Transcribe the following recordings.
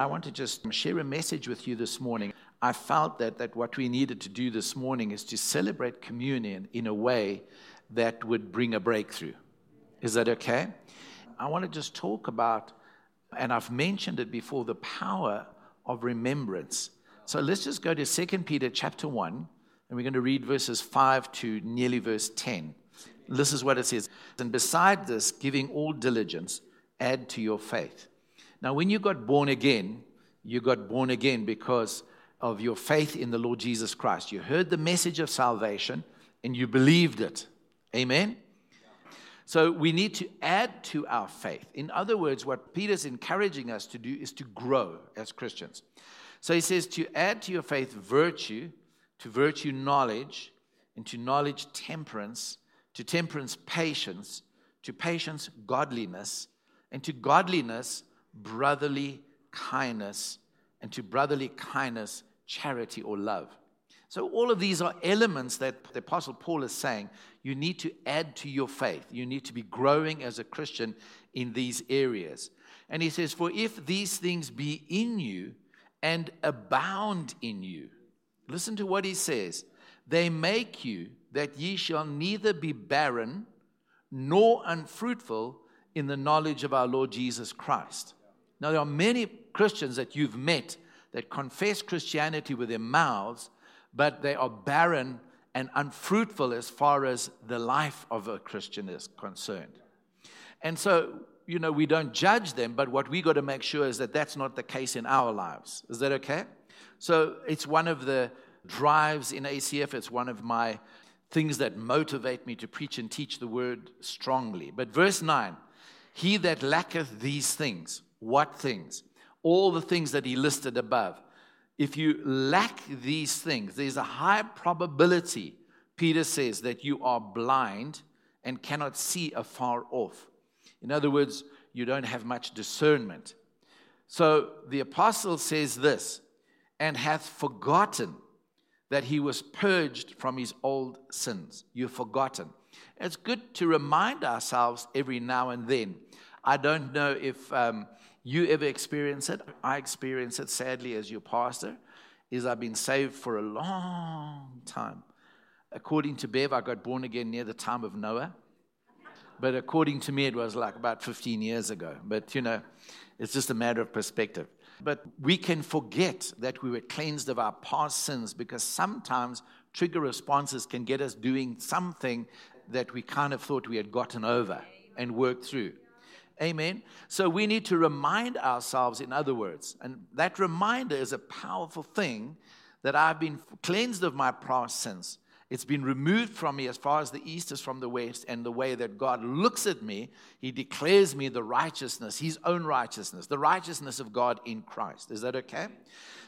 I want to just share a message with you this morning. I felt that, that what we needed to do this morning is to celebrate communion in a way that would bring a breakthrough. Is that okay? I want to just talk about, and I've mentioned it before, the power of remembrance. So let's just go to 2 Peter chapter 1, and we're going to read verses 5 to nearly verse 10. This is what it says. And beside this, giving all diligence, add to your faith. Now, when you got born again, you got born again because of your faith in the Lord Jesus Christ. You heard the message of salvation and you believed it. Amen? So we need to add to our faith. In other words, what Peter's encouraging us to do is to grow as Christians. So he says to add to your faith virtue, to virtue knowledge, and to knowledge temperance, to temperance patience, to patience godliness, and to godliness brotherly kindness, and to brotherly kindness charity or love. So, all of these are elements that the Apostle Paul is saying you need to add to your faith. You need to be growing as a Christian in these areas. And he says, For if these things be in you and abound in you, listen to what he says, they make you that ye shall neither be barren nor unfruitful in the knowledge of our Lord Jesus Christ. Now, there are many Christians that you've met that confess Christianity with their mouths, but they are barren and unfruitful as far as the life of a Christian is concerned. And so, you know, we don't judge them, but what we got to make sure is that that's not the case in our lives. Is that okay? So, it's one of the drives in ACF, it's one of my things that motivate me to preach and teach the word strongly. But verse 9 He that lacketh these things, what things? all the things that he listed above. If you lack these things, there's a high probability, Peter says, that you are blind and cannot see afar off. In other words, you don't have much discernment. So the apostle says this, and hath forgotten that he was purged from his old sins. You've forgotten. It's good to remind ourselves every now and then. I don't know if um, you ever experience it? I experience it sadly as your pastor. Is I've been saved for a long time. According to Bev, I got born again near the time of Noah. But according to me, it was like about 15 years ago. But you know, it's just a matter of perspective. But we can forget that we were cleansed of our past sins because sometimes trigger responses can get us doing something that we kind of thought we had gotten over and worked through. Amen. So we need to remind ourselves, in other words, and that reminder is a powerful thing that I've been cleansed of my past sins. It's been removed from me as far as the east is from the west, and the way that God looks at me, He declares me the righteousness, His own righteousness, the righteousness of God in Christ. Is that okay?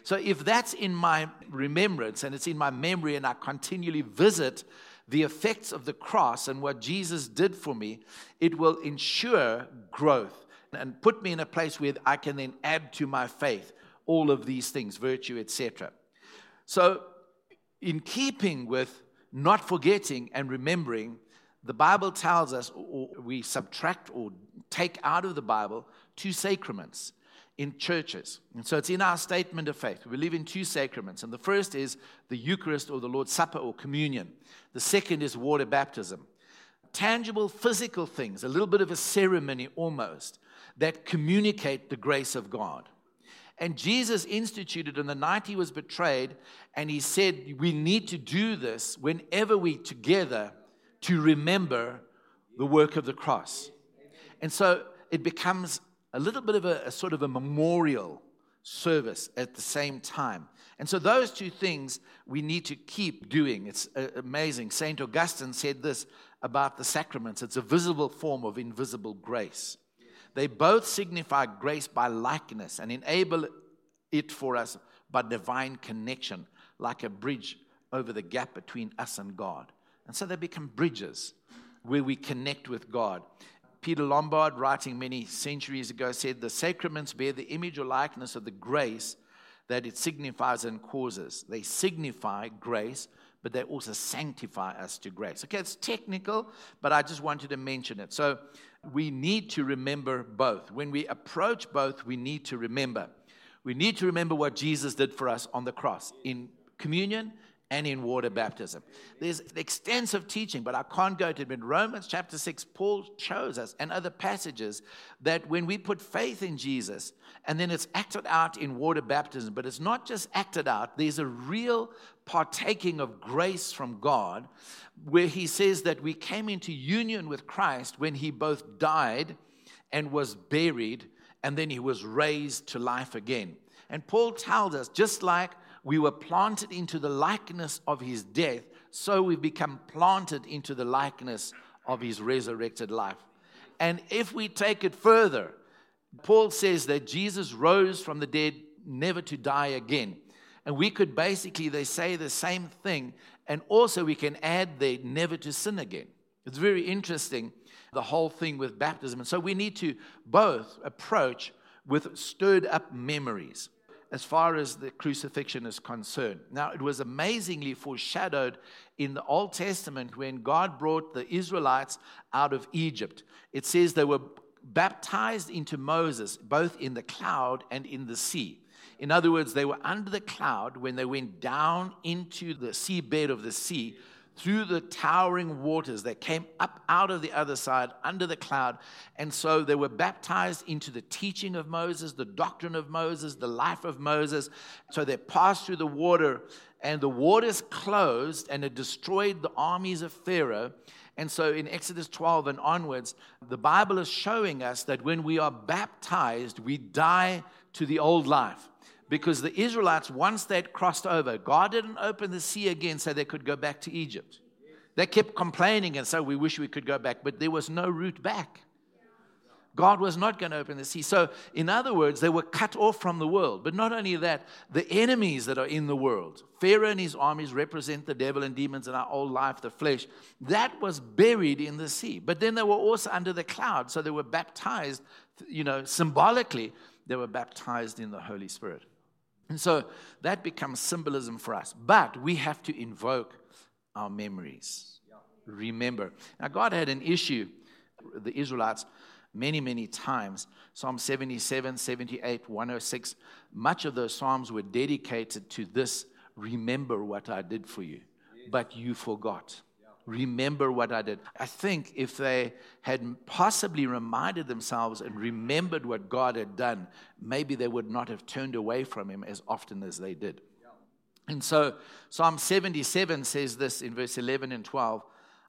So if that's in my remembrance and it's in my memory, and I continually visit the effects of the cross and what Jesus did for me, it will ensure growth and put me in a place where I can then add to my faith all of these things, virtue, etc. So, in keeping with not forgetting and remembering, the Bible tells us, or we subtract or take out of the Bible two sacraments in churches. And so it's in our statement of faith. We believe in two sacraments. And the first is the Eucharist or the Lord's Supper or communion. The second is water baptism. Tangible physical things, a little bit of a ceremony almost, that communicate the grace of God. And Jesus instituted on the night he was betrayed, and he said, We need to do this whenever we together to remember the work of the cross. And so it becomes a little bit of a, a sort of a memorial service at the same time. And so, those two things we need to keep doing. It's uh, amazing. St. Augustine said this about the sacraments it's a visible form of invisible grace. They both signify grace by likeness and enable it for us by divine connection, like a bridge over the gap between us and God. And so they become bridges where we connect with God. Peter Lombard, writing many centuries ago, said the sacraments bear the image or likeness of the grace that it signifies and causes. They signify grace, but they also sanctify us to grace. Okay, it's technical, but I just wanted to mention it. So we need to remember both. When we approach both, we need to remember. We need to remember what Jesus did for us on the cross in communion and in water baptism. There's extensive teaching, but I can't go to it. In Romans chapter 6, Paul shows us and other passages that when we put faith in Jesus and then it's acted out in water baptism, but it's not just acted out, there's a real partaking of grace from God where he says that we came into union with Christ when he both died and was buried and then he was raised to life again. And Paul tells us, just like we were planted into the likeness of his death, so we've become planted into the likeness of his resurrected life. And if we take it further, Paul says that Jesus rose from the dead never to die again. And we could basically, they say the same thing, and also we can add there, never to sin again. It's very interesting, the whole thing with baptism. And so we need to both approach with stirred up memories as far as the crucifixion is concerned. Now, it was amazingly foreshadowed in the Old Testament when God brought the Israelites out of Egypt. It says they were baptized into Moses, both in the cloud and in the sea. In other words, they were under the cloud when they went down into the seabed of the sea through the towering waters that came up out of the other side under the cloud. And so they were baptized into the teaching of Moses, the doctrine of Moses, the life of Moses. So they passed through the water, and the waters closed, and it destroyed the armies of Pharaoh. And so in Exodus 12 and onwards, the Bible is showing us that when we are baptized, we die to the old life because the Israelites, once they'd crossed over, God didn't open the sea again so they could go back to Egypt. They kept complaining and so we wish we could go back, but there was no route back. God was not going to open the sea. So, in other words, they were cut off from the world. But not only that, the enemies that are in the world, Pharaoh and his armies represent the devil and demons in our old life, the flesh, that was buried in the sea. But then they were also under the cloud. So they were baptized, you know, symbolically, they were baptized in the Holy Spirit. And so that becomes symbolism for us. But we have to invoke our memories. Remember. Now, God had an issue, the Israelites, many, many times. Psalm 77, 78, 106, much of those Psalms were dedicated to this remember what I did for you, but you forgot remember what I did. I think if they had possibly reminded themselves and remembered what God had done, maybe they would not have turned away from Him as often as they did. And so Psalm 77 says this in verse 11 and 12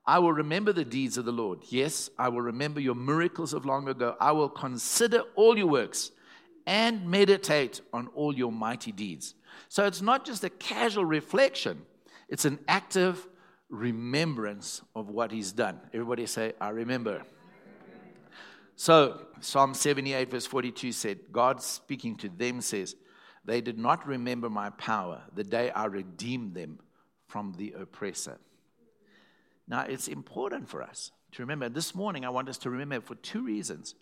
I will remember the deeds of the Lord. Yes, I will remember your miracles of long ago. I will consider all your works and meditate on all your mighty deeds. So it's not just a casual reflection, it's an active remembrance of what he's done. Everybody say, I remember. So, Psalm 78, verse 42 said, God speaking to them says, They did not remember my power the day I redeemed them from the oppressor. Now, it's important for us to remember. This morning, I want us to remember for two reasons.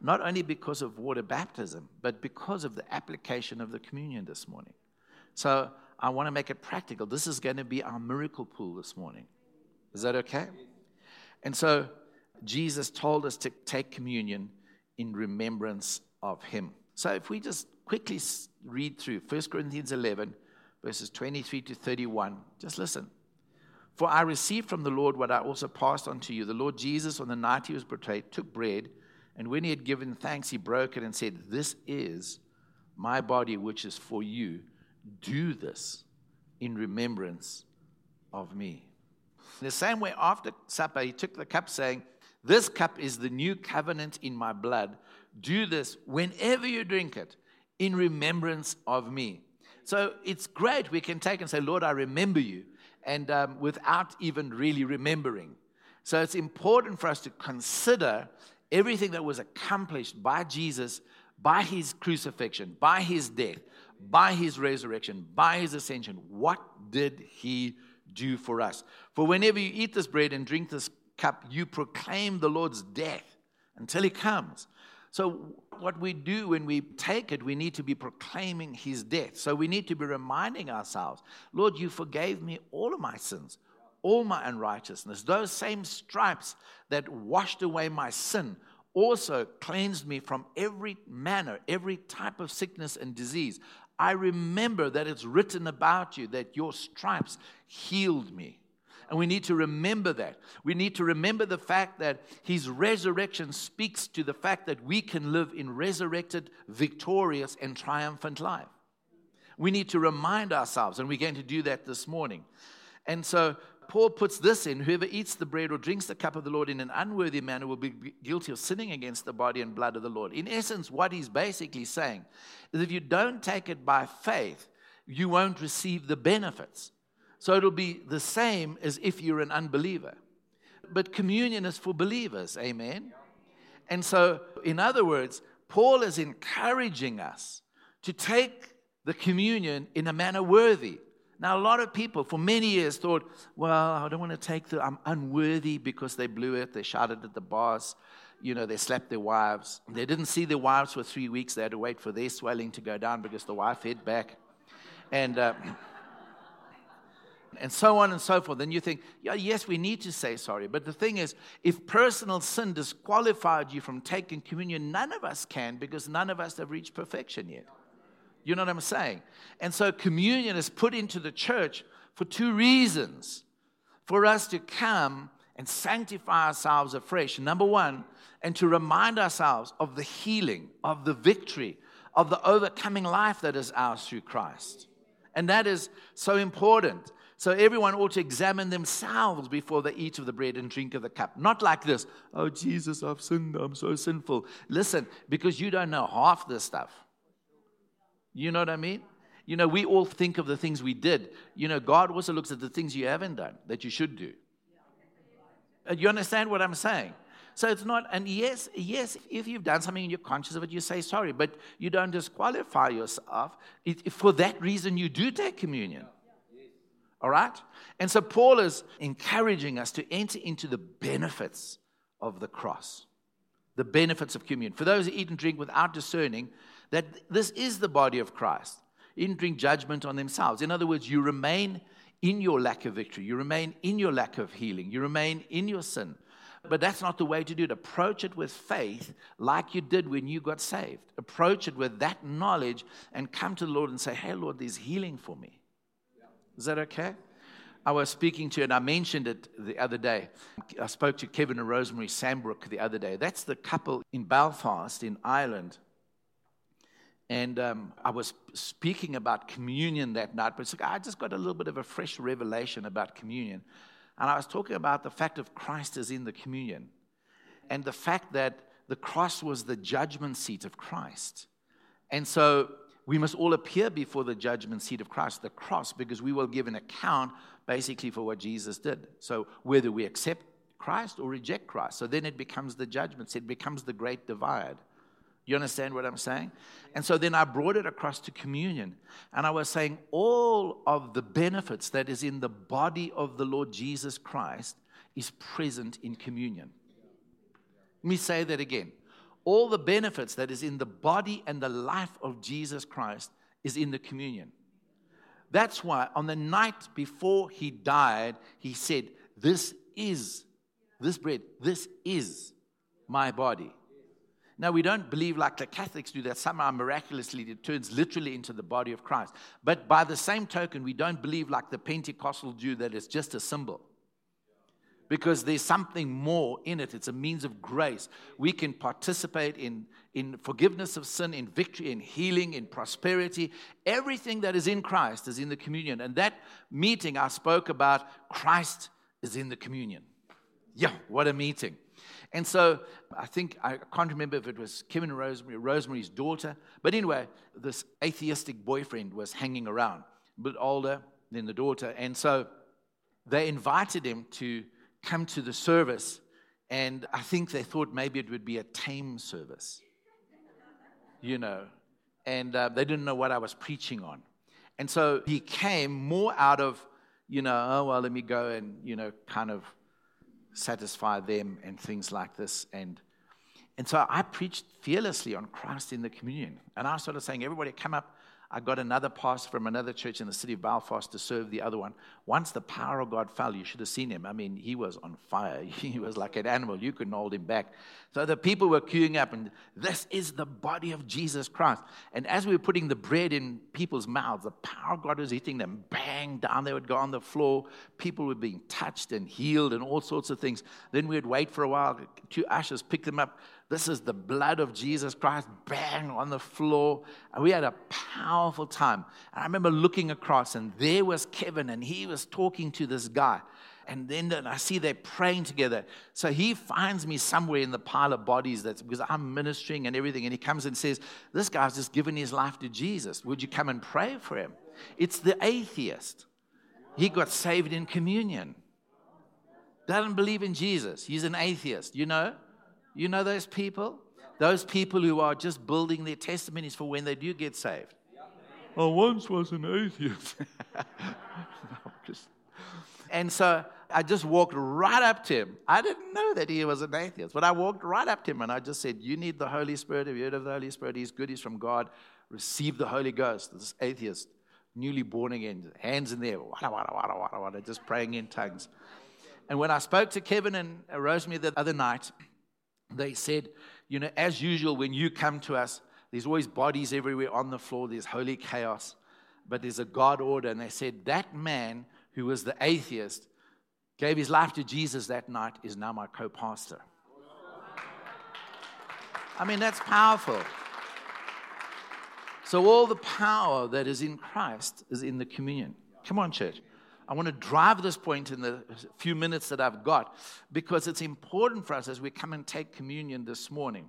Not only because of water baptism, but because of the application of the communion this morning. So, I want to make it practical. This is going to be our miracle pool this morning. Is that okay? And so Jesus told us to take communion in remembrance of him. So if we just quickly read through 1 Corinthians 11, verses 23 to 31, just listen. For I received from the Lord what I also passed on to you. The Lord Jesus, on the night he was betrayed, took bread, and when he had given thanks, he broke it and said, This is my body, which is for you. Do this in remembrance of me. In the same way, after supper, he took the cup, saying, This cup is the new covenant in my blood. Do this whenever you drink it in remembrance of me. So it's great. We can take and say, Lord, I remember you, and um, without even really remembering. So it's important for us to consider everything that was accomplished by Jesus, by his crucifixion, by his death, by his resurrection, by his ascension. What did he do for us? For whenever you eat this bread and drink this cup, you proclaim the Lord's death until he comes. So, what we do when we take it, we need to be proclaiming his death. So, we need to be reminding ourselves Lord, you forgave me all of my sins, all my unrighteousness. Those same stripes that washed away my sin also cleansed me from every manner, every type of sickness and disease. I remember that it's written about you that your stripes healed me. And we need to remember that. We need to remember the fact that his resurrection speaks to the fact that we can live in resurrected, victorious, and triumphant life. We need to remind ourselves, and we're going to do that this morning. And so Paul puts this in whoever eats the bread or drinks the cup of the Lord in an unworthy manner will be guilty of sinning against the body and blood of the Lord. In essence, what he's basically saying is if you don't take it by faith, you won't receive the benefits. So it'll be the same as if you're an unbeliever. But communion is for believers, amen? And so, in other words, Paul is encouraging us to take the communion in a manner worthy. Now, a lot of people for many years thought, well, I don't want to take the, I'm unworthy because they blew it, they shouted at the boss, you know, they slapped their wives. They didn't see their wives for three weeks, they had to wait for their swelling to go down because the wife hit back. And, uh, and so on and so forth. And you think, yeah, yes, we need to say sorry. But the thing is, if personal sin disqualified you from taking communion, none of us can because none of us have reached perfection yet. You know what I'm saying? And so communion is put into the church for two reasons for us to come and sanctify ourselves afresh. Number one, and to remind ourselves of the healing, of the victory, of the overcoming life that is ours through Christ. And that is so important. So everyone ought to examine themselves before they eat of the bread and drink of the cup. Not like this, oh, Jesus, I've sinned, I'm so sinful. Listen, because you don't know half this stuff. You know what I mean? You know, we all think of the things we did. You know, God also looks at the things you haven't done that you should do. Uh, you understand what I'm saying? So it's not, and yes, yes, if you've done something and you're conscious of it, you say sorry, but you don't disqualify yourself. It, for that reason, you do take communion. All right? And so Paul is encouraging us to enter into the benefits of the cross, the benefits of communion. For those who eat and drink without discerning that this is the body of Christ, and judgment on themselves. In other words, you remain in your lack of victory, you remain in your lack of healing, you remain in your sin. But that's not the way to do it. Approach it with faith like you did when you got saved. Approach it with that knowledge and come to the Lord and say, Hey, Lord, there's healing for me. Is that okay? I was speaking to, and I mentioned it the other day. I spoke to Kevin and Rosemary Sambrook the other day. That's the couple in Belfast, in Ireland. And um, I was speaking about communion that night, but like, I just got a little bit of a fresh revelation about communion. And I was talking about the fact of Christ is in the communion and the fact that the cross was the judgment seat of Christ. And so we must all appear before the judgment seat of Christ, the cross, because we will give an account basically for what Jesus did. So whether we accept Christ or reject Christ. So then it becomes the judgment seat, it becomes the great divide. You understand what I'm saying? And so then I brought it across to communion. And I was saying all of the benefits that is in the body of the Lord Jesus Christ is present in communion. Let me say that again all the benefits that is in the body and the life of Jesus Christ is in the communion. That's why on the night before he died, he said, This is, this bread, this is my body. Now, we don't believe like the Catholics do that somehow miraculously it turns literally into the body of Christ. But by the same token, we don't believe like the Pentecostal do that it's just a symbol because there's something more in it. It's a means of grace. We can participate in, in forgiveness of sin, in victory, in healing, in prosperity. Everything that is in Christ is in the communion. And that meeting I spoke about, Christ is in the communion. Yeah, what a meeting. And so I think, I can't remember if it was Kevin Rosemary, Rosemary's daughter, but anyway, this atheistic boyfriend was hanging around, a bit older than the daughter. And so they invited him to come to the service, and I think they thought maybe it would be a tame service, you know, and uh, they didn't know what I was preaching on. And so he came more out of, you know, oh, well, let me go and, you know, kind of satisfy them and things like this. And, and so I preached fearlessly on Christ in the communion. And I started saying, everybody come up. I got another pastor from another church in the city of Belfast to serve the other one. Once the power of God fell, you should have seen him. I mean, he was on fire. He was like an animal. You couldn't hold him back. So the people were queuing up, and this is the body of Jesus Christ. And as we were putting the bread in people's mouths, the power of God was hitting them. Bang, down they would go on the floor. People were being touched and healed and all sorts of things. Then we'd wait for a while. Two ushers pick them up this is the blood of Jesus Christ, bang on the floor. And we had a powerful time. And I remember looking across, and there was Kevin, and he was talking to this guy. And then I see they're praying together. So he finds me somewhere in the pile of bodies that's because I'm ministering and everything. And he comes and says, This guy's just given his life to Jesus. Would you come and pray for him? It's the atheist. He got saved in communion. Doesn't believe in Jesus. He's an atheist, you know? You know those people? Those people who are just building their testimonies for when they do get saved. I once was an atheist. and so I just walked right up to him. I didn't know that he was an atheist, but I walked right up to him and I just said, You need the Holy Spirit. Have you heard of the Holy Spirit? He's good, he's from God. Receive the Holy Ghost. This atheist, newly born again, hands in there, wada, wada, wada, wada, wada, just praying in tongues. And when I spoke to Kevin and Rosemary the other night, they said, you know, as usual, when you come to us, there's always bodies everywhere on the floor, there's holy chaos, but there's a God order. And they said, that man who was the atheist, gave his life to Jesus that night, is now my co pastor. I mean, that's powerful. So, all the power that is in Christ is in the communion. Come on, church. I want to drive this point in the few minutes that I've got because it's important for us as we come and take communion this morning.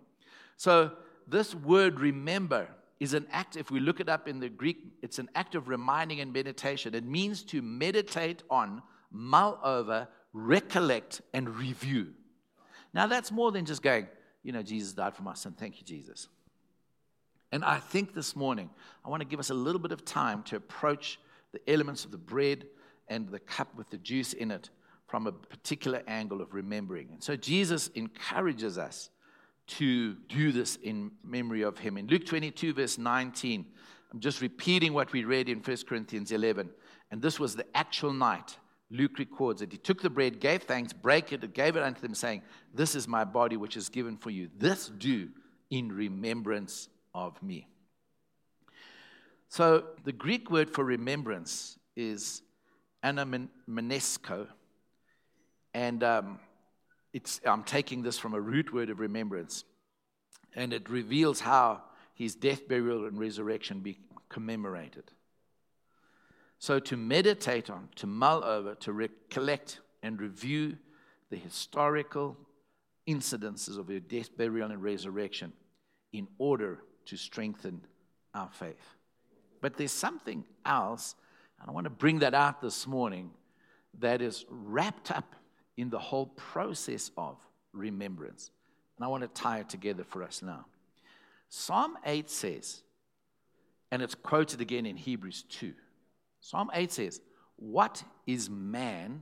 So, this word remember is an act, if we look it up in the Greek, it's an act of reminding and meditation. It means to meditate on, mull over, recollect, and review. Now, that's more than just going, you know, Jesus died for my sin. Thank you, Jesus. And I think this morning, I want to give us a little bit of time to approach the elements of the bread and the cup with the juice in it from a particular angle of remembering. And so Jesus encourages us to do this in memory of him. In Luke 22, verse 19, I'm just repeating what we read in 1 Corinthians 11. And this was the actual night. Luke records it. He took the bread, gave thanks, broke it, and gave it unto them, saying, This is my body which is given for you. This do in remembrance of me. So the Greek word for remembrance is anamnesko. And um, it's, I'm taking this from a root word of remembrance. And it reveals how his death, burial, and resurrection be commemorated. So to meditate on, to mull over, to recollect and review the historical incidences of your death, burial, and resurrection in order to strengthen our faith. But there's something else and I want to bring that out this morning that is wrapped up in the whole process of remembrance. And I want to tie it together for us now. Psalm 8 says, and it's quoted again in Hebrews 2. Psalm 8 says, What is man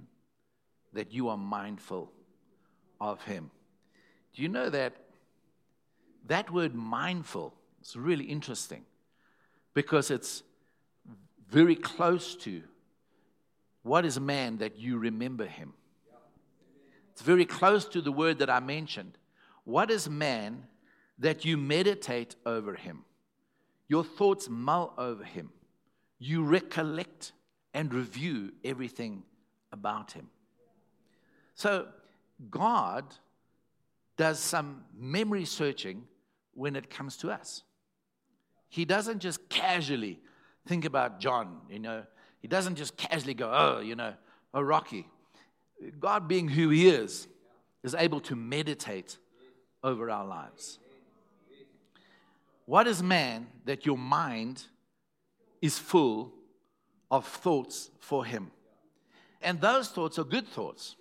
that you are mindful of him? Do you know that that word mindful is really interesting because it's very close to what is man that you remember him? It's very close to the word that I mentioned. What is man that you meditate over him? Your thoughts mull over him. You recollect and review everything about him. So, God does some memory searching when it comes to us. He doesn't just casually Think about John, you know. He doesn't just casually go, oh, you know, oh, Rocky. God, being who He is, is able to meditate over our lives. What is man that your mind is full of thoughts for Him? And those thoughts are good thoughts.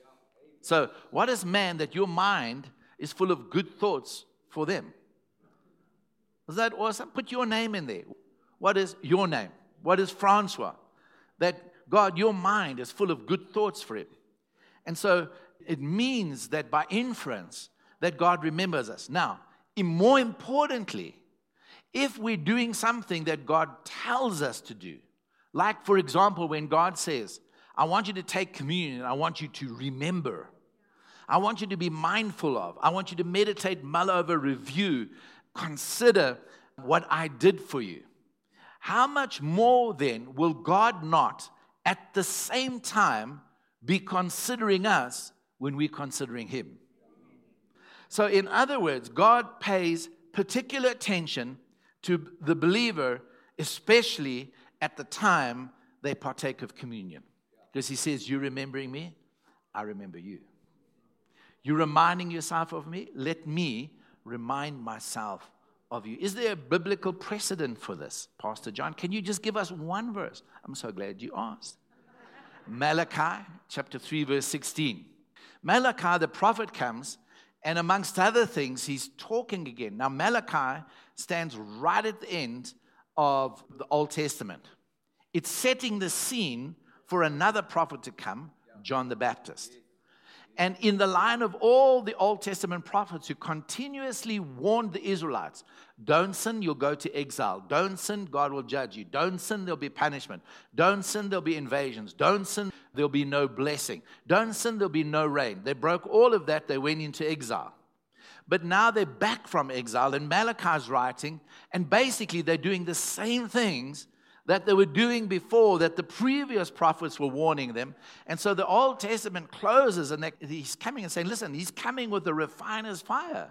So, what is man that your mind is full of good thoughts for them? Is that awesome? Put your name in there. What is your name? What is Francois? That God, your mind is full of good thoughts for him. And so it means that by inference, that God remembers us. Now, more importantly, if we're doing something that God tells us to do, like for example, when God says, I want you to take communion, I want you to remember. I want you to be mindful of. I want you to meditate, mull over, review, consider what I did for you. How much more then will God not at the same time be considering us when we're considering Him? So, in other words, God pays particular attention to the believer, especially at the time they partake of communion. Because He says, You're remembering me, I remember you. You're reminding yourself of me, let me remind myself of you. Is there a biblical precedent for this, Pastor John? Can you just give us one verse? I'm so glad you asked. Malachi chapter 3, verse 16. Malachi, the prophet, comes, and amongst other things, he's talking again. Now, Malachi stands right at the end of the Old Testament. It's setting the scene for another prophet to come, John the Baptist. And in the line of all the Old Testament prophets who continuously warned the Israelites don't sin, you'll go to exile. Don't sin, God will judge you. Don't sin, there'll be punishment. Don't sin, there'll be invasions. Don't sin, there'll be no blessing. Don't sin, there'll be no rain. They broke all of that, they went into exile. But now they're back from exile, and Malachi's writing, and basically they're doing the same things that they were doing before that the previous prophets were warning them. And so the Old Testament closes and he's coming and saying, Listen, he's coming with the refiner's fire.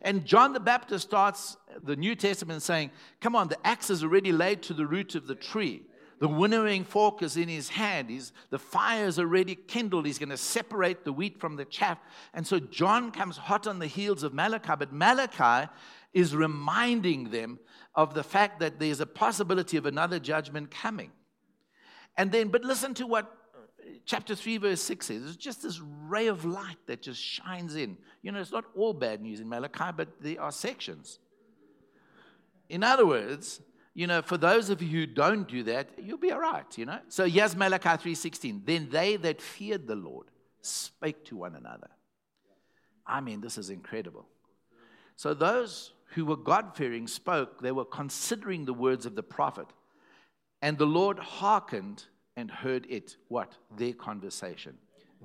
And John the Baptist starts the New Testament saying, Come on, the axe is already laid to the root of the tree. The winnowing fork is in his hand. He's, the fire is already kindled. He's going to separate the wheat from the chaff. And so John comes hot on the heels of Malachi. But Malachi is reminding them of the fact that there's a possibility of another judgment coming. And then, but listen to what uh, chapter 3, verse 6 says. It's just this ray of light that just shines in. You know, it's not all bad news in Malachi, but there are sections. In other words, you know, for those of you who don't do that, you'll be all right, you know. So here's Malachi 3:16. Then they that feared the Lord spake to one another. I mean, this is incredible. So those who were God fearing spoke, they were considering the words of the prophet. And the Lord hearkened and heard it. What? Their conversation,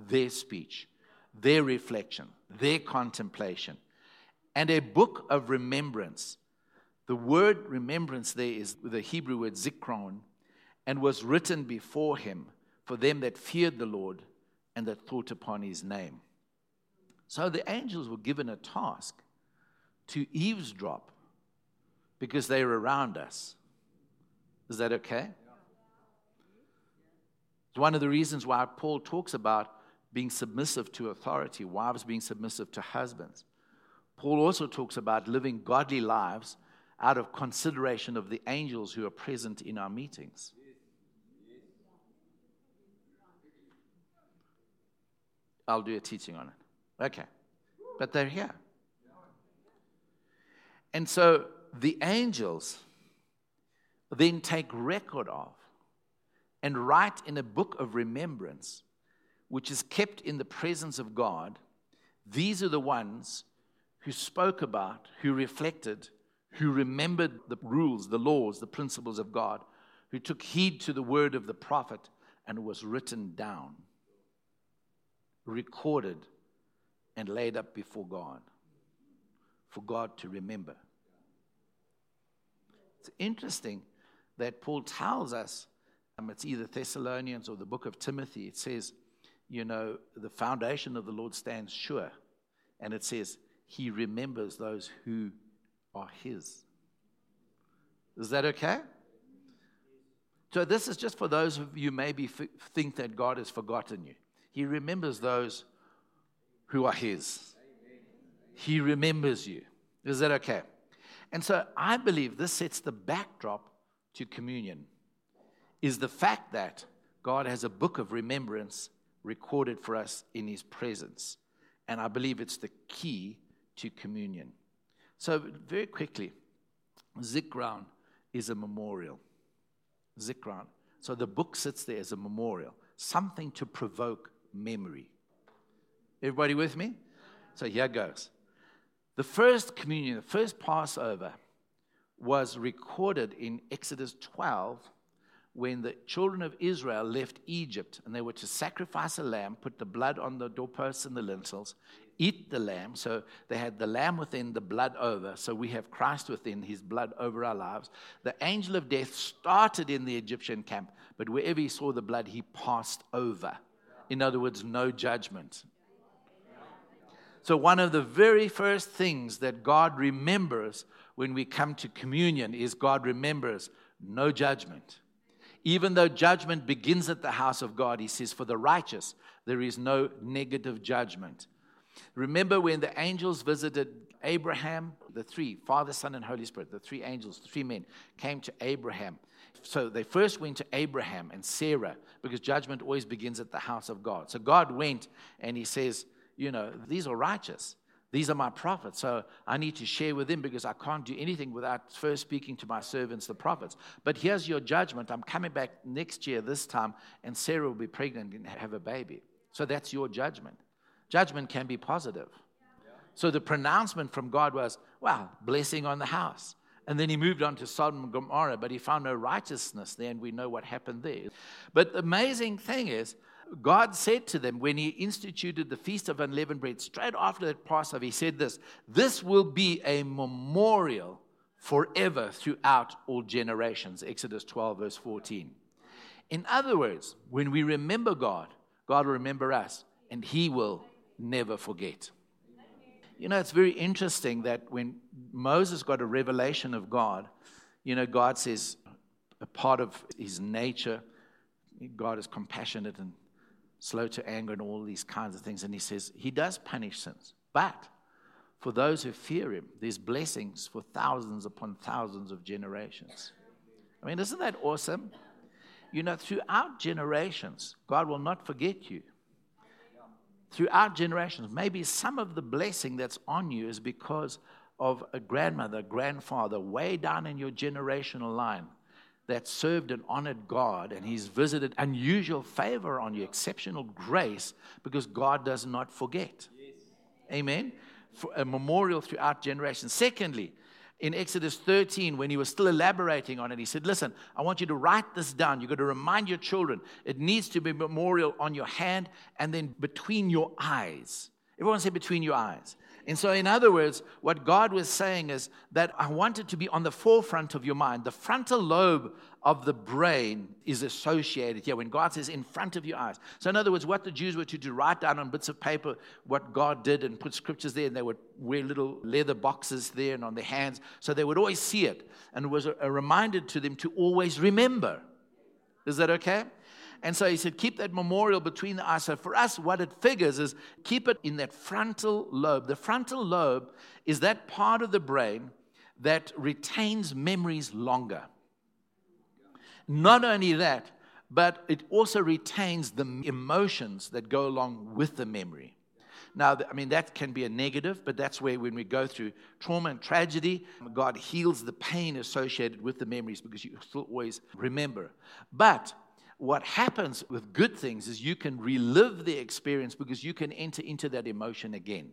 their speech, their reflection, their contemplation. And a book of remembrance. The word remembrance there is the Hebrew word zikron, and was written before him for them that feared the Lord and that thought upon his name. So the angels were given a task to eavesdrop because they're around us. Is that okay? It's one of the reasons why Paul talks about being submissive to authority, wives being submissive to husbands. Paul also talks about living godly lives out of consideration of the angels who are present in our meetings. I'll do a teaching on it. Okay. But they're here. And so the angels then take record of and write in a book of remembrance, which is kept in the presence of God. These are the ones who spoke about, who reflected, who remembered the rules, the laws, the principles of God, who took heed to the word of the prophet, and was written down, recorded, and laid up before God for God to remember. It's interesting that Paul tells us, um, it's either Thessalonians or the book of Timothy, it says, you know, the foundation of the Lord stands sure. And it says, he remembers those who are his. Is that okay? So, this is just for those of you maybe f- think that God has forgotten you. He remembers those who are his. He remembers you. Is that okay? And so I believe this sets the backdrop to communion is the fact that God has a book of remembrance recorded for us in his presence. And I believe it's the key to communion. So, very quickly, Zikron is a memorial. Zikron. So the book sits there as a memorial, something to provoke memory. Everybody with me? So here goes. The first communion, the first Passover, was recorded in Exodus 12 when the children of Israel left Egypt and they were to sacrifice a lamb, put the blood on the doorposts and the lintels, eat the lamb. So they had the lamb within, the blood over. So we have Christ within, his blood over our lives. The angel of death started in the Egyptian camp, but wherever he saw the blood, he passed over. In other words, no judgment. So, one of the very first things that God remembers when we come to communion is God remembers no judgment. Even though judgment begins at the house of God, he says, for the righteous, there is no negative judgment. Remember when the angels visited Abraham, the three, Father, Son, and Holy Spirit, the three angels, the three men, came to Abraham. So they first went to Abraham and Sarah because judgment always begins at the house of God. So God went and he says, You know, these are righteous. These are my prophets. So I need to share with them because I can't do anything without first speaking to my servants, the prophets. But here's your judgment. I'm coming back next year, this time, and Sarah will be pregnant and have a baby. So that's your judgment. Judgment can be positive. So the pronouncement from God was, well, blessing on the house. And then he moved on to Sodom and Gomorrah, but he found no righteousness there, and we know what happened there. But the amazing thing is, God said to them when he instituted the Feast of Unleavened Bread, straight after that Passover, he said this This will be a memorial forever throughout all generations. Exodus 12, verse 14. In other words, when we remember God, God will remember us, and he will never forget. You know, it's very interesting that when Moses got a revelation of God, you know, God says a part of his nature, God is compassionate and slow to anger and all these kinds of things. And he says he does punish sins. But for those who fear him, there's blessings for thousands upon thousands of generations. I mean, isn't that awesome? You know, throughout generations, God will not forget you. Throughout generations, maybe some of the blessing that's on you is because of a grandmother, grandfather, way down in your generational line that served and honored God, and He's visited unusual favor on you, exceptional grace, because God does not forget. Yes. Amen. For a memorial throughout generations. Secondly, in Exodus 13, when he was still elaborating on it, he said, Listen, I want you to write this down. You've got to remind your children. It needs to be memorial on your hand and then between your eyes. Everyone say between your eyes. And so, in other words, what God was saying is that I want it to be on the forefront of your mind. The frontal lobe of the brain is associated here when God says in front of your eyes. So, in other words, what the Jews were to do, write down on bits of paper what God did and put scriptures there, and they would wear little leather boxes there and on their hands. So they would always see it. And it was a, a reminder to them to always remember. Is that okay? And so he said, keep that memorial between the eyes. So for us, what it figures is keep it in that frontal lobe. The frontal lobe is that part of the brain that retains memories longer. Not only that, but it also retains the emotions that go along with the memory. Now, I mean, that can be a negative, but that's where when we go through trauma and tragedy, God heals the pain associated with the memories because you still always remember. But what happens with good things is you can relive the experience because you can enter into that emotion again.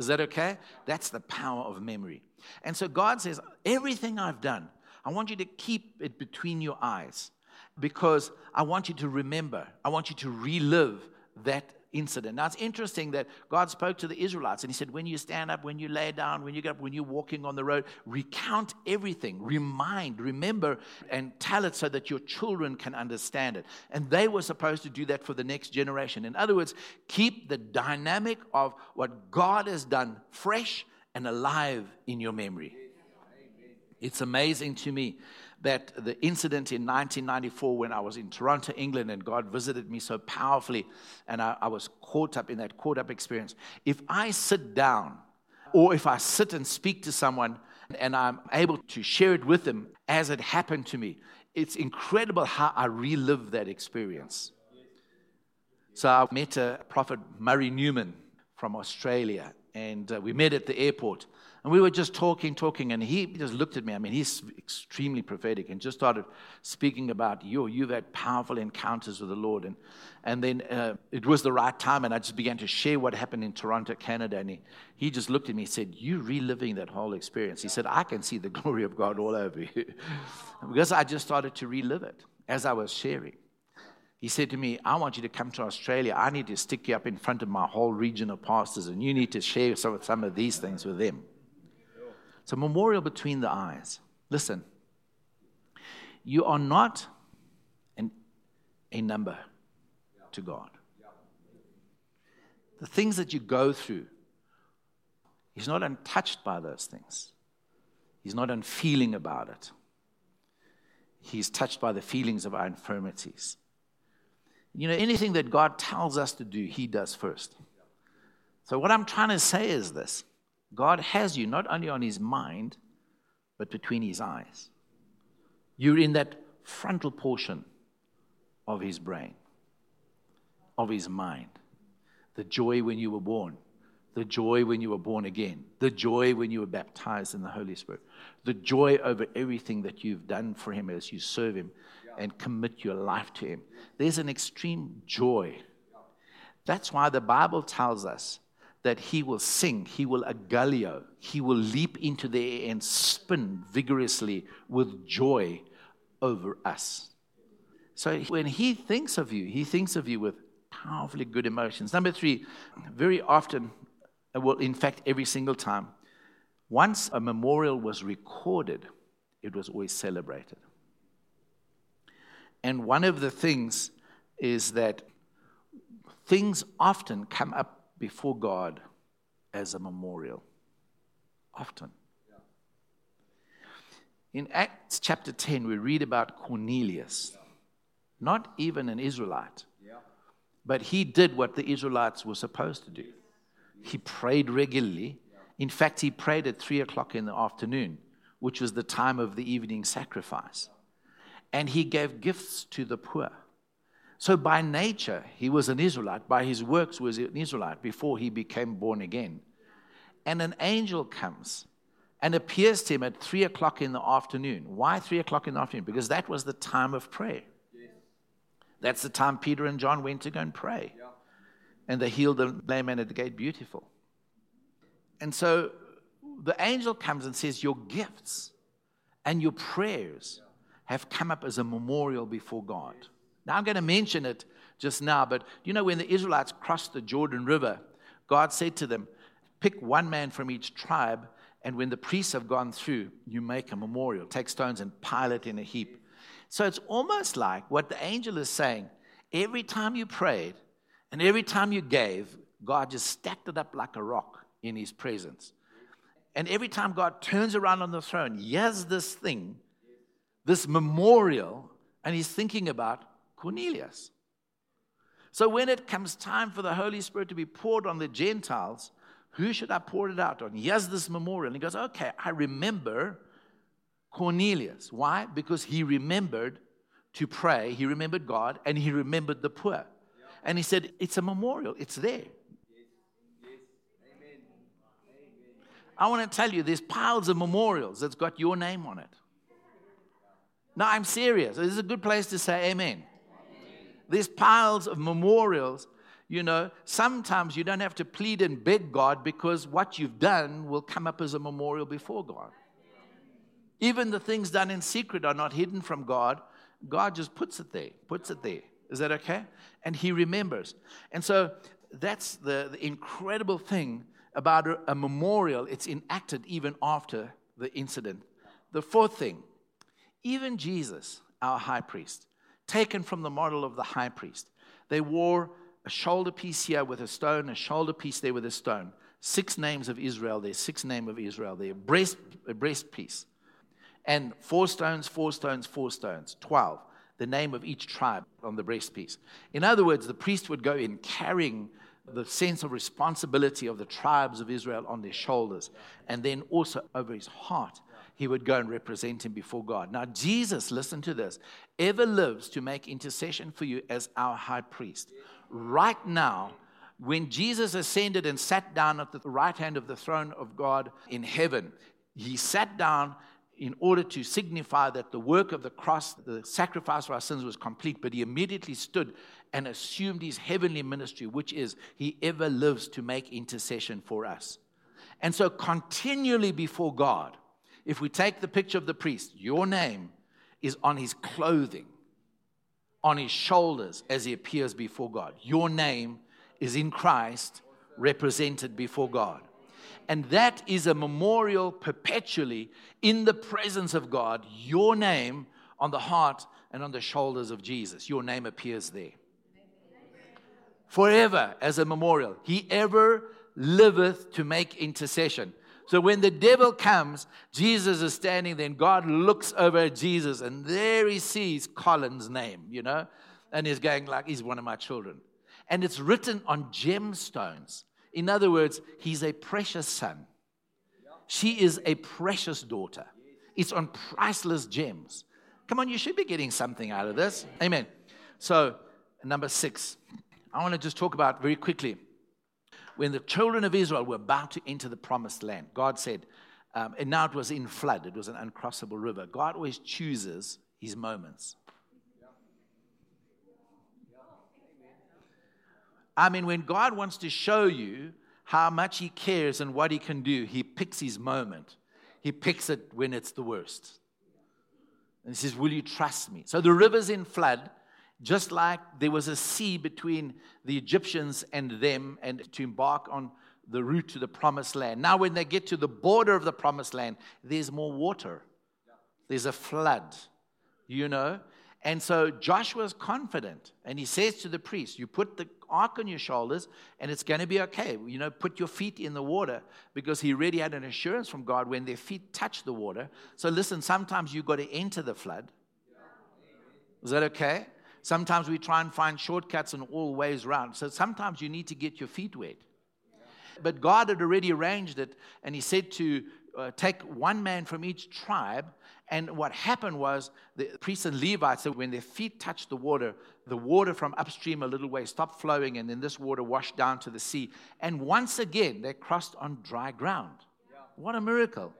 Is that okay? That's the power of memory. And so God says, Everything I've done, I want you to keep it between your eyes because I want you to remember, I want you to relive that incident. Now, it's interesting that God spoke to the Israelites and He said, When you stand up, when you lay down, when you get up, when you're walking on the road, recount everything, remind, remember, and tell it so that your children can understand it. And they were supposed to do that for the next generation. In other words, keep the dynamic of what God has done fresh and alive in your memory. It's amazing to me that the incident in 1994 when I was in Toronto, England, and God visited me so powerfully, and I, I was caught up in that caught up experience. If I sit down, or if I sit and speak to someone and I'm able to share it with them as it happened to me, it's incredible how I relive that experience. So I met a prophet, Murray Newman from Australia, and uh, we met at the airport. And we were just talking, talking, and he just looked at me. I mean, he's extremely prophetic and just started speaking about you. You've had powerful encounters with the Lord. And, and then uh, it was the right time, and I just began to share what happened in Toronto, Canada. And he, he just looked at me and said, You reliving that whole experience. He said, I can see the glory of God all over you. because I just started to relive it as I was sharing. He said to me, I want you to come to Australia. I need to stick you up in front of my whole region of pastors, and you need to share some, some of these things with them. It's a memorial between the eyes. Listen, you are not an, a number to God. The things that you go through, He's not untouched by those things. He's not unfeeling about it. He's touched by the feelings of our infirmities. You know, anything that God tells us to do, He does first. So, what I'm trying to say is this God has you not only on his mind, but between his eyes. You're in that frontal portion of his brain, of his mind. The joy when you were born, the joy when you were born again, the joy when you were baptized in the Holy Spirit, the joy over everything that you've done for him as you serve him and commit your life to him. There's an extreme joy. That's why the Bible tells us that he will sing, he will agalliao, he will leap into the air and spin vigorously with joy over us. So when he thinks of you, he thinks of you with powerfully good emotions. Number three, very often, uh, well, in fact, every single time, once a memorial was recorded, it was always celebrated. And one of the things is that things often come up before God as a memorial. Often. In Acts chapter 10, we read about Cornelius, not even an Israelite, but he did what the Israelites were supposed to do. He prayed regularly. In fact, he prayed at 3 o'clock in the afternoon, which was the time of the evening sacrifice. And he gave gifts to the poor. So by nature, he was an Israelite. By his works, was an Israelite before he became born again. And an angel comes and appears to him at three o'clock in the afternoon. Why three o'clock in the afternoon? Because that was the time of prayer. That's the time Peter and John went to go and pray. And they healed the lame man at the gate. Beautiful. And so the angel comes and says, Your gifts and your prayers have come up as a memorial before God. Now, I'm going to mention it just now, but you know, when the Israelites crossed the Jordan River, God said to them, Pick one man from each tribe, and when the priests have gone through, you make a memorial. Take stones and pile it in a heap. So it's almost like what the angel is saying every time you prayed and every time you gave, God just stacked it up like a rock in his presence. And every time God turns around on the throne, he has this thing, this memorial, and he's thinking about Cornelius. So when it comes time for the Holy Spirit to be poured on the Gentiles, who should I pour it out on? He has this memorial. And he goes, Okay, I remember Cornelius. Why? Because he remembered to pray, he remembered God, and he remembered the poor. And he said, It's a memorial, it's there. I want to tell you, there's piles of memorials that's got your name on it. No, I'm serious. This is a good place to say amen. There's piles of memorials. You know, sometimes you don't have to plead and beg God because what you've done will come up as a memorial before God. Even the things done in secret are not hidden from God. God just puts it there, puts it there. Is that okay? And He remembers. And so that's the, the incredible thing about a, a memorial. It's enacted even after the incident. The fourth thing, even Jesus, our high priest, taken from the model of the high priest. They wore a shoulder piece here with a stone, a shoulder piece there with a stone. Six names of Israel there, six names of Israel there, breast, a breast piece. And four stones, four stones, four stones, 12. The name of each tribe on the breast piece. In other words, the priest would go in carrying the sense of responsibility of the tribes of Israel on their shoulders, and then also over his heart he would go and represent him before God. Now, Jesus, listen to this, ever lives to make intercession for you as our high priest. Right now, when Jesus ascended and sat down at the right hand of the throne of God in heaven, he sat down in order to signify that the work of the cross, the sacrifice for our sins, was complete. But he immediately stood and assumed his heavenly ministry, which is he ever lives to make intercession for us. And so, continually before God, if we take the picture of the priest, your name is on his clothing, on his shoulders as he appears before God. Your name is in Christ, represented before God. And that is a memorial perpetually in the presence of God, your name on the heart and on the shoulders of Jesus. Your name appears there. Forever as a memorial. He ever liveth to make intercession. So when the devil comes, Jesus is standing there, and God looks over at Jesus, and there he sees Colin's name, you know, and he's going like, he's one of my children. And it's written on gemstones. In other words, he's a precious son. She is a precious daughter. It's on priceless gems. Come on, you should be getting something out of this. Amen. So, number six, I want to just talk about very quickly when the children of Israel were about to enter the promised land, God said, um, and now it was in flood, it was an uncrossable river. God always chooses his moments. I mean, when God wants to show you how much he cares and what he can do, he picks his moment. He picks it when it's the worst. And he says, Will you trust me? So the river's in flood just like there was a sea between the Egyptians and them, and to embark on the route to the promised land. Now, when they get to the border of the promised land, there's more water, there's a flood, you know. And so Joshua's confident, and he says to the priest, You put the ark on your shoulders, and it's going to be okay. You know, put your feet in the water, because he already had an assurance from God when their feet touch the water. So listen, sometimes you've got to enter the flood. Is that okay? Sometimes we try and find shortcuts and all ways around. So sometimes you need to get your feet wet. But God had already arranged it, and He said to uh, take one man from each tribe. And what happened was the priests and Levites, so when their feet touched the water, the water from upstream a little way stopped flowing, and then this water washed down to the sea. And once again, they crossed on dry ground. What a miracle!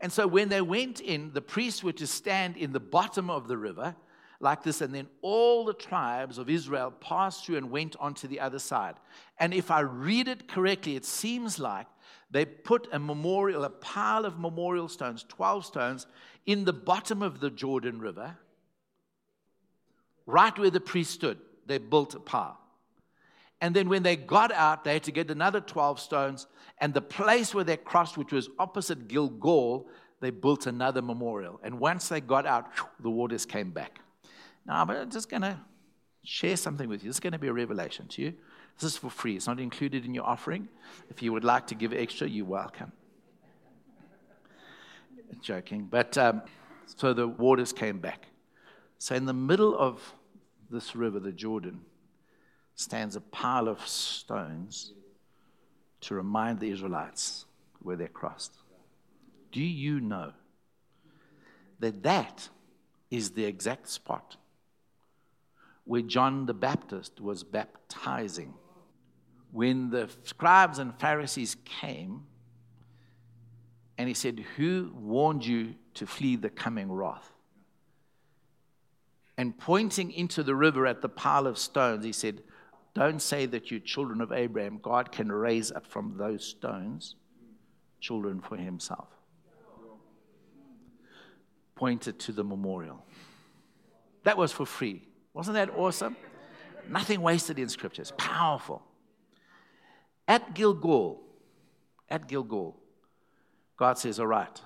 And so when they went in, the priests were to stand in the bottom of the river like this, and then all the tribes of Israel passed through and went on to the other side. And if I read it correctly, it seems like they put a memorial, a pile of memorial stones, 12 stones, in the bottom of the Jordan River, right where the priest stood. They built a pile. And then when they got out, they had to get another 12 stones. And the place where they crossed, which was opposite Gilgal, they built another memorial. And once they got out, the waters came back. Now, but I'm just going to share something with you. This is going to be a revelation to you. This is for free. It's not included in your offering. If you would like to give extra, you're welcome. Joking. But um, so the waters came back. So in the middle of this river, the Jordan, stands a pile of stones to remind the Israelites where they crossed. Do you know that that is the exact spot where John the Baptist was baptizing. When the scribes and Pharisees came, and he said, Who warned you to flee the coming wrath? And pointing into the river at the pile of stones, he said, Don't say that you children of Abraham. God can raise up from those stones children for himself. Pointed to the memorial. That was for free. Wasn't that awesome? Nothing wasted in scriptures. Powerful. At Gilgal, at Gilgal, God says, All right,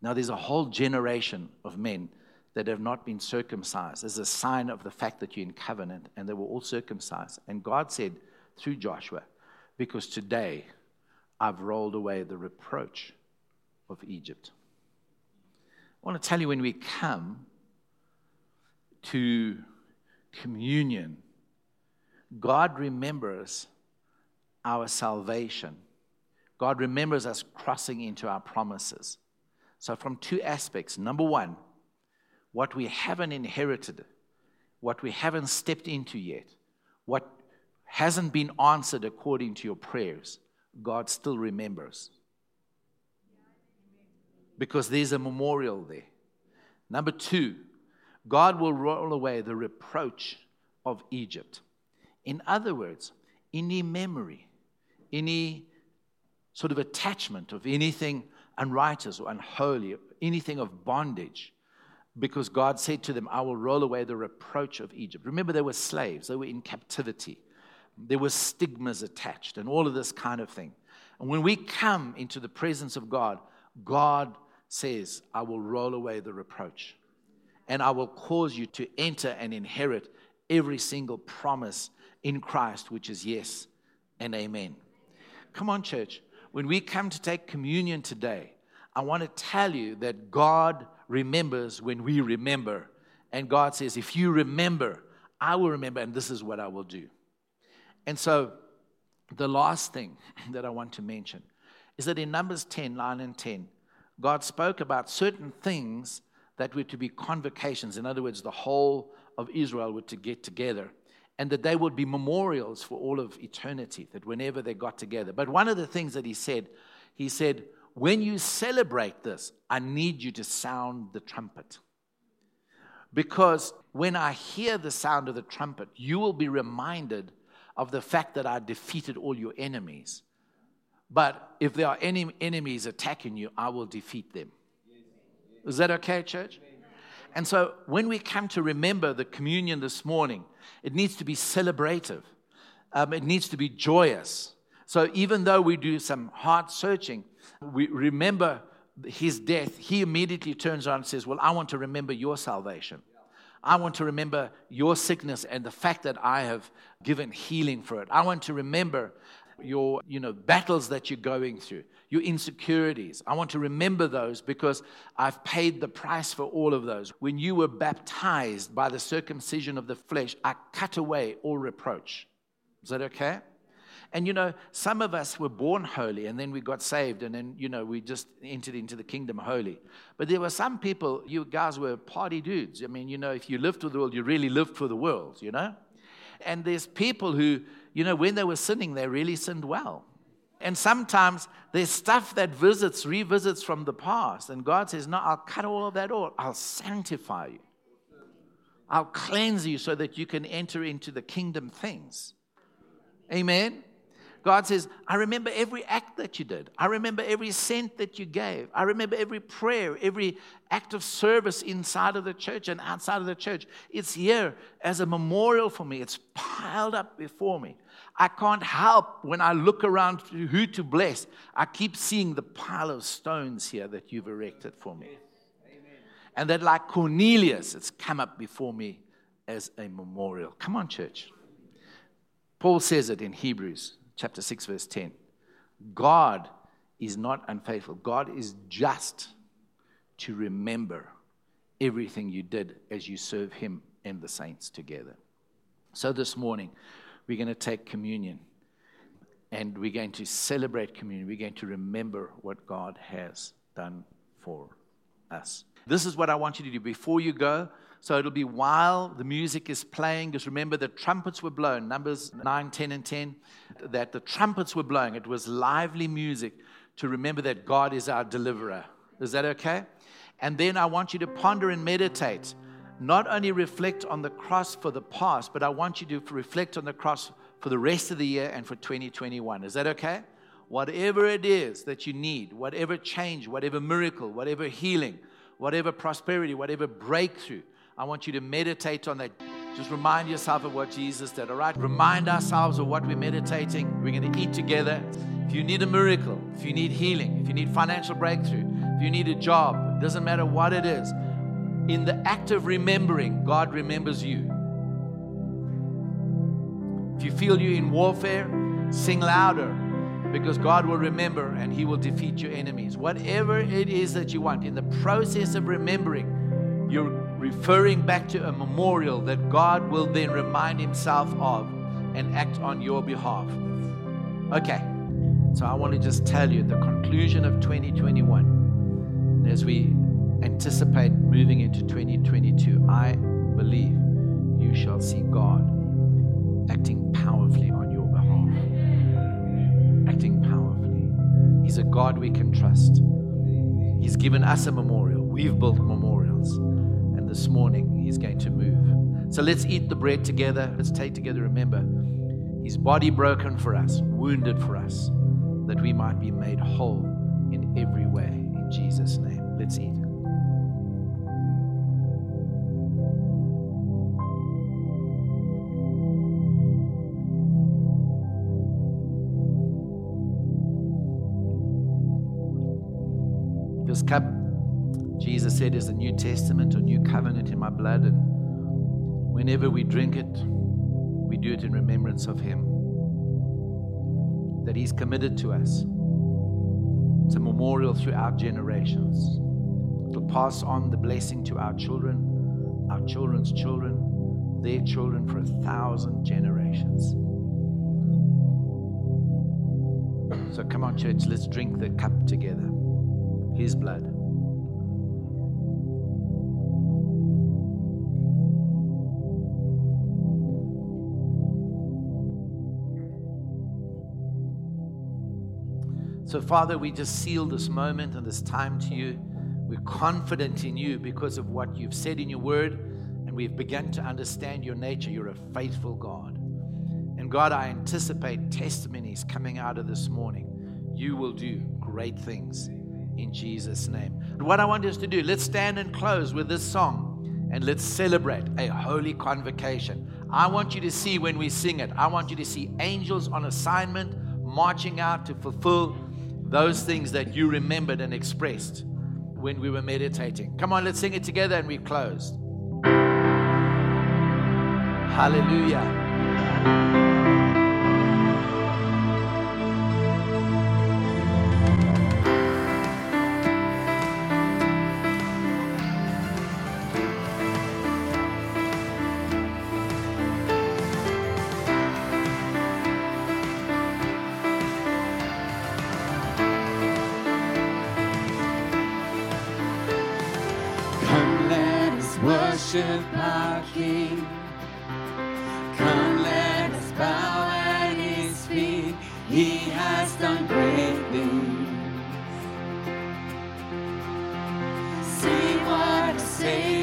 now there's a whole generation of men that have not been circumcised as a sign of the fact that you're in covenant, and they were all circumcised. And God said through Joshua, Because today I've rolled away the reproach of Egypt. I want to tell you when we come to communion, God remembers our salvation. God remembers us crossing into our promises. So, from two aspects. Number one, what we haven't inherited, what we haven't stepped into yet, what hasn't been answered according to your prayers, God still remembers. Because there's a memorial there. Number two, God will roll away the reproach of Egypt. In other words, any memory, any sort of attachment of anything unrighteous or unholy, anything of bondage, because God said to them, I will roll away the reproach of Egypt. Remember, they were slaves, they were in captivity, there were stigmas attached, and all of this kind of thing. And when we come into the presence of God, God says, I will roll away the reproach, and I will cause you to enter and inherit every single promise in Christ, which is yes and amen. Come on, church. When we come to take communion today, I want to tell you that God remembers when we remember. And God says, if you remember, I will remember, and this is what I will do. And so, the last thing that I want to mention is that in Numbers 10, 9 and 10, God spoke about certain things that were to be convocations. In other words, the whole of Israel were to get together and that they would be memorials for all of eternity, that whenever they got together. But one of the things that he said, he said, when you celebrate this, I need you to sound the trumpet. Because when I hear the sound of the trumpet, you will be reminded of the fact that I defeated all your enemies. But if there are any enemies attacking you, I will defeat them. Is that okay, church? And so when we come to remember the communion this morning, it needs to be celebrative, um, it needs to be joyous. So even though we do some heart searching, we remember his death, he immediately turns around and says, Well, I want to remember your salvation. I want to remember your sickness and the fact that I have given healing for it. I want to remember your you know battles that you're going through your insecurities. I want to remember those because i've paid the price for all of those. When you were baptized by the circumcision of the flesh i cut away all reproach. Is that okay? And you know some of us were born holy and then we got saved and then you know we just entered into the kingdom holy. But there were some people you guys were party dudes. I mean you know if you lived for the world you really lived for the world you know? And there's people who you know, when they were sinning, they really sinned well. And sometimes there's stuff that visits, revisits from the past. And God says, No, I'll cut all of that off. I'll sanctify you. I'll cleanse you so that you can enter into the kingdom things. Amen. God says, I remember every act that you did. I remember every cent that you gave. I remember every prayer, every act of service inside of the church and outside of the church. It's here as a memorial for me. It's piled up before me. I can't help when I look around who to bless. I keep seeing the pile of stones here that you've erected for me. And that, like Cornelius, it's come up before me as a memorial. Come on, church. Paul says it in Hebrews chapter 6, verse 10. God is not unfaithful, God is just to remember everything you did as you serve Him and the saints together. So this morning, we're going to take communion and we're going to celebrate communion. We're going to remember what God has done for us. This is what I want you to do. Before you go, so it'll be while the music is playing. Just remember the trumpets were blown, Numbers 9, 10, and 10, that the trumpets were blowing. It was lively music to remember that God is our deliverer. Is that okay? And then I want you to ponder and meditate. Not only reflect on the cross for the past, but I want you to reflect on the cross for the rest of the year and for 2021. Is that okay? Whatever it is that you need, whatever change, whatever miracle, whatever healing, whatever prosperity, whatever breakthrough, I want you to meditate on that. Just remind yourself of what Jesus did, all right? Remind ourselves of what we're meditating. We're going to eat together. If you need a miracle, if you need healing, if you need financial breakthrough, if you need a job, doesn't matter what it is, in the act of remembering, God remembers you. If you feel you're in warfare, sing louder because God will remember and He will defeat your enemies. Whatever it is that you want, in the process of remembering, you're referring back to a memorial that God will then remind Himself of and act on your behalf. Okay, so I want to just tell you the conclusion of 2021 as we anticipate moving into 2022, I believe you shall see God acting powerfully on your behalf. acting powerfully. He's a God we can trust. He's given us a memorial. We've built memorials. This morning, He's going to move. So let's eat the bread together. Let's take together. Remember, His body broken for us, wounded for us, that we might be made whole in every way. In Jesus' name. Let's eat. This cup, Jesus said, is a New Testament or New Covenant in my blood. And whenever we drink it, we do it in remembrance of Him. That He's committed to us. It's a memorial throughout generations. It'll pass on the blessing to our children, our children's children, their children for a thousand generations. So come on, church, let's drink the cup together his blood. So, Father, we just seal this moment and this time to you. We're confident in you because of what you've said in your word, and we've begun to understand your nature. You're a faithful God. And God, I anticipate testimonies coming out of this morning. You will do great things in Jesus' name. What I want us to do, let's stand and close with this song and let's celebrate a holy convocation. I want you to see when we sing it, I want you to see angels on assignment marching out to fulfill those things that you remembered and expressed when we were meditating. Come on, let's sing it together and we've closed. Hallelujah. Savior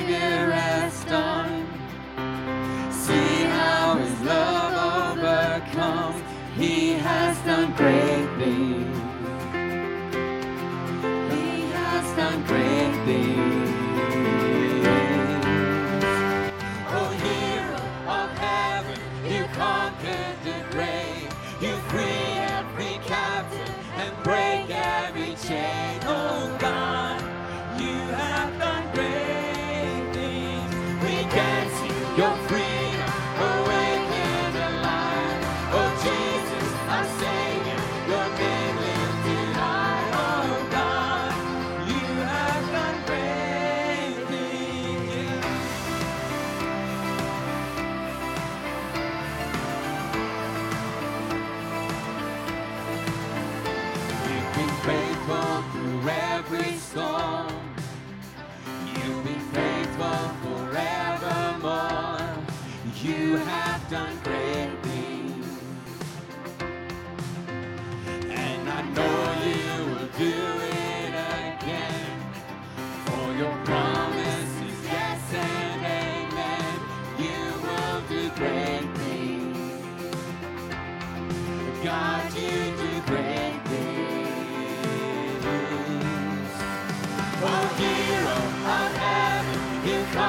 heaven, you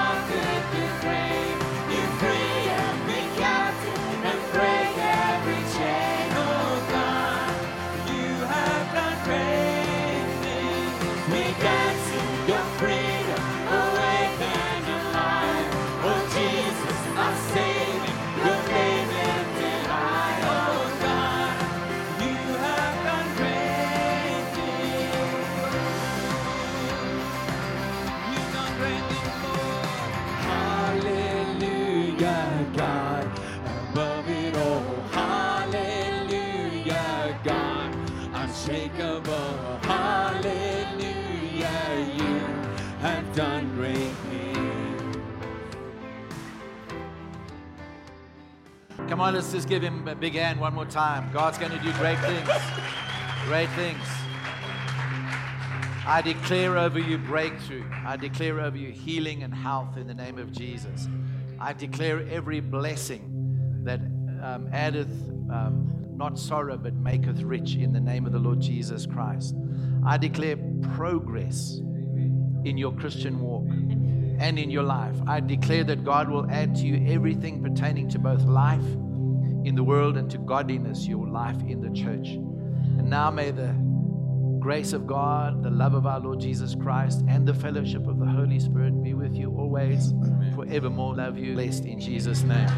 Come on, let's just give him a big hand one more time. God's going to do great things. Great things. I declare over you breakthrough. I declare over you healing and health in the name of Jesus. I declare every blessing that um, addeth um, not sorrow but maketh rich in the name of the Lord Jesus Christ. I declare progress in your Christian walk and in your life. I declare that God will add to you everything pertaining to both life in the world and to godliness, your life in the church. And now may the grace of God, the love of our Lord Jesus Christ, and the fellowship of the Holy Spirit be with you always, forevermore. Love you, blessed in Jesus' name.